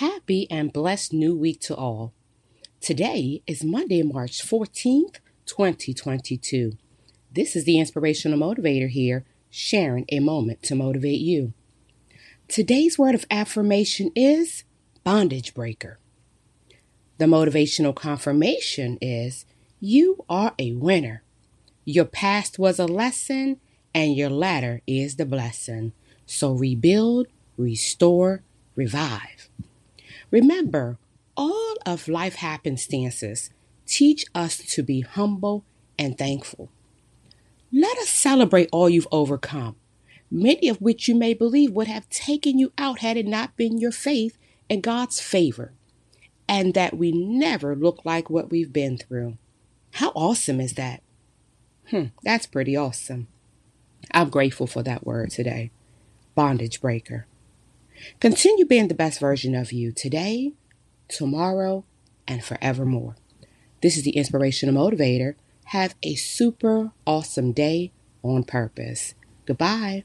Happy and blessed new week to all. Today is Monday, March 14th, 2022. This is the Inspirational Motivator here, sharing a moment to motivate you. Today's word of affirmation is bondage breaker. The motivational confirmation is you are a winner. Your past was a lesson, and your latter is the blessing. So rebuild, restore, revive. Remember, all of life happenstances teach us to be humble and thankful. Let us celebrate all you've overcome, many of which you may believe would have taken you out had it not been your faith and God's favor, and that we never look like what we've been through. How awesome is that? Hmm, that's pretty awesome. I'm grateful for that word today. Bondage breaker. Continue being the best version of you today, tomorrow, and forevermore. This is the Inspirational Motivator. Have a super awesome day on purpose. Goodbye.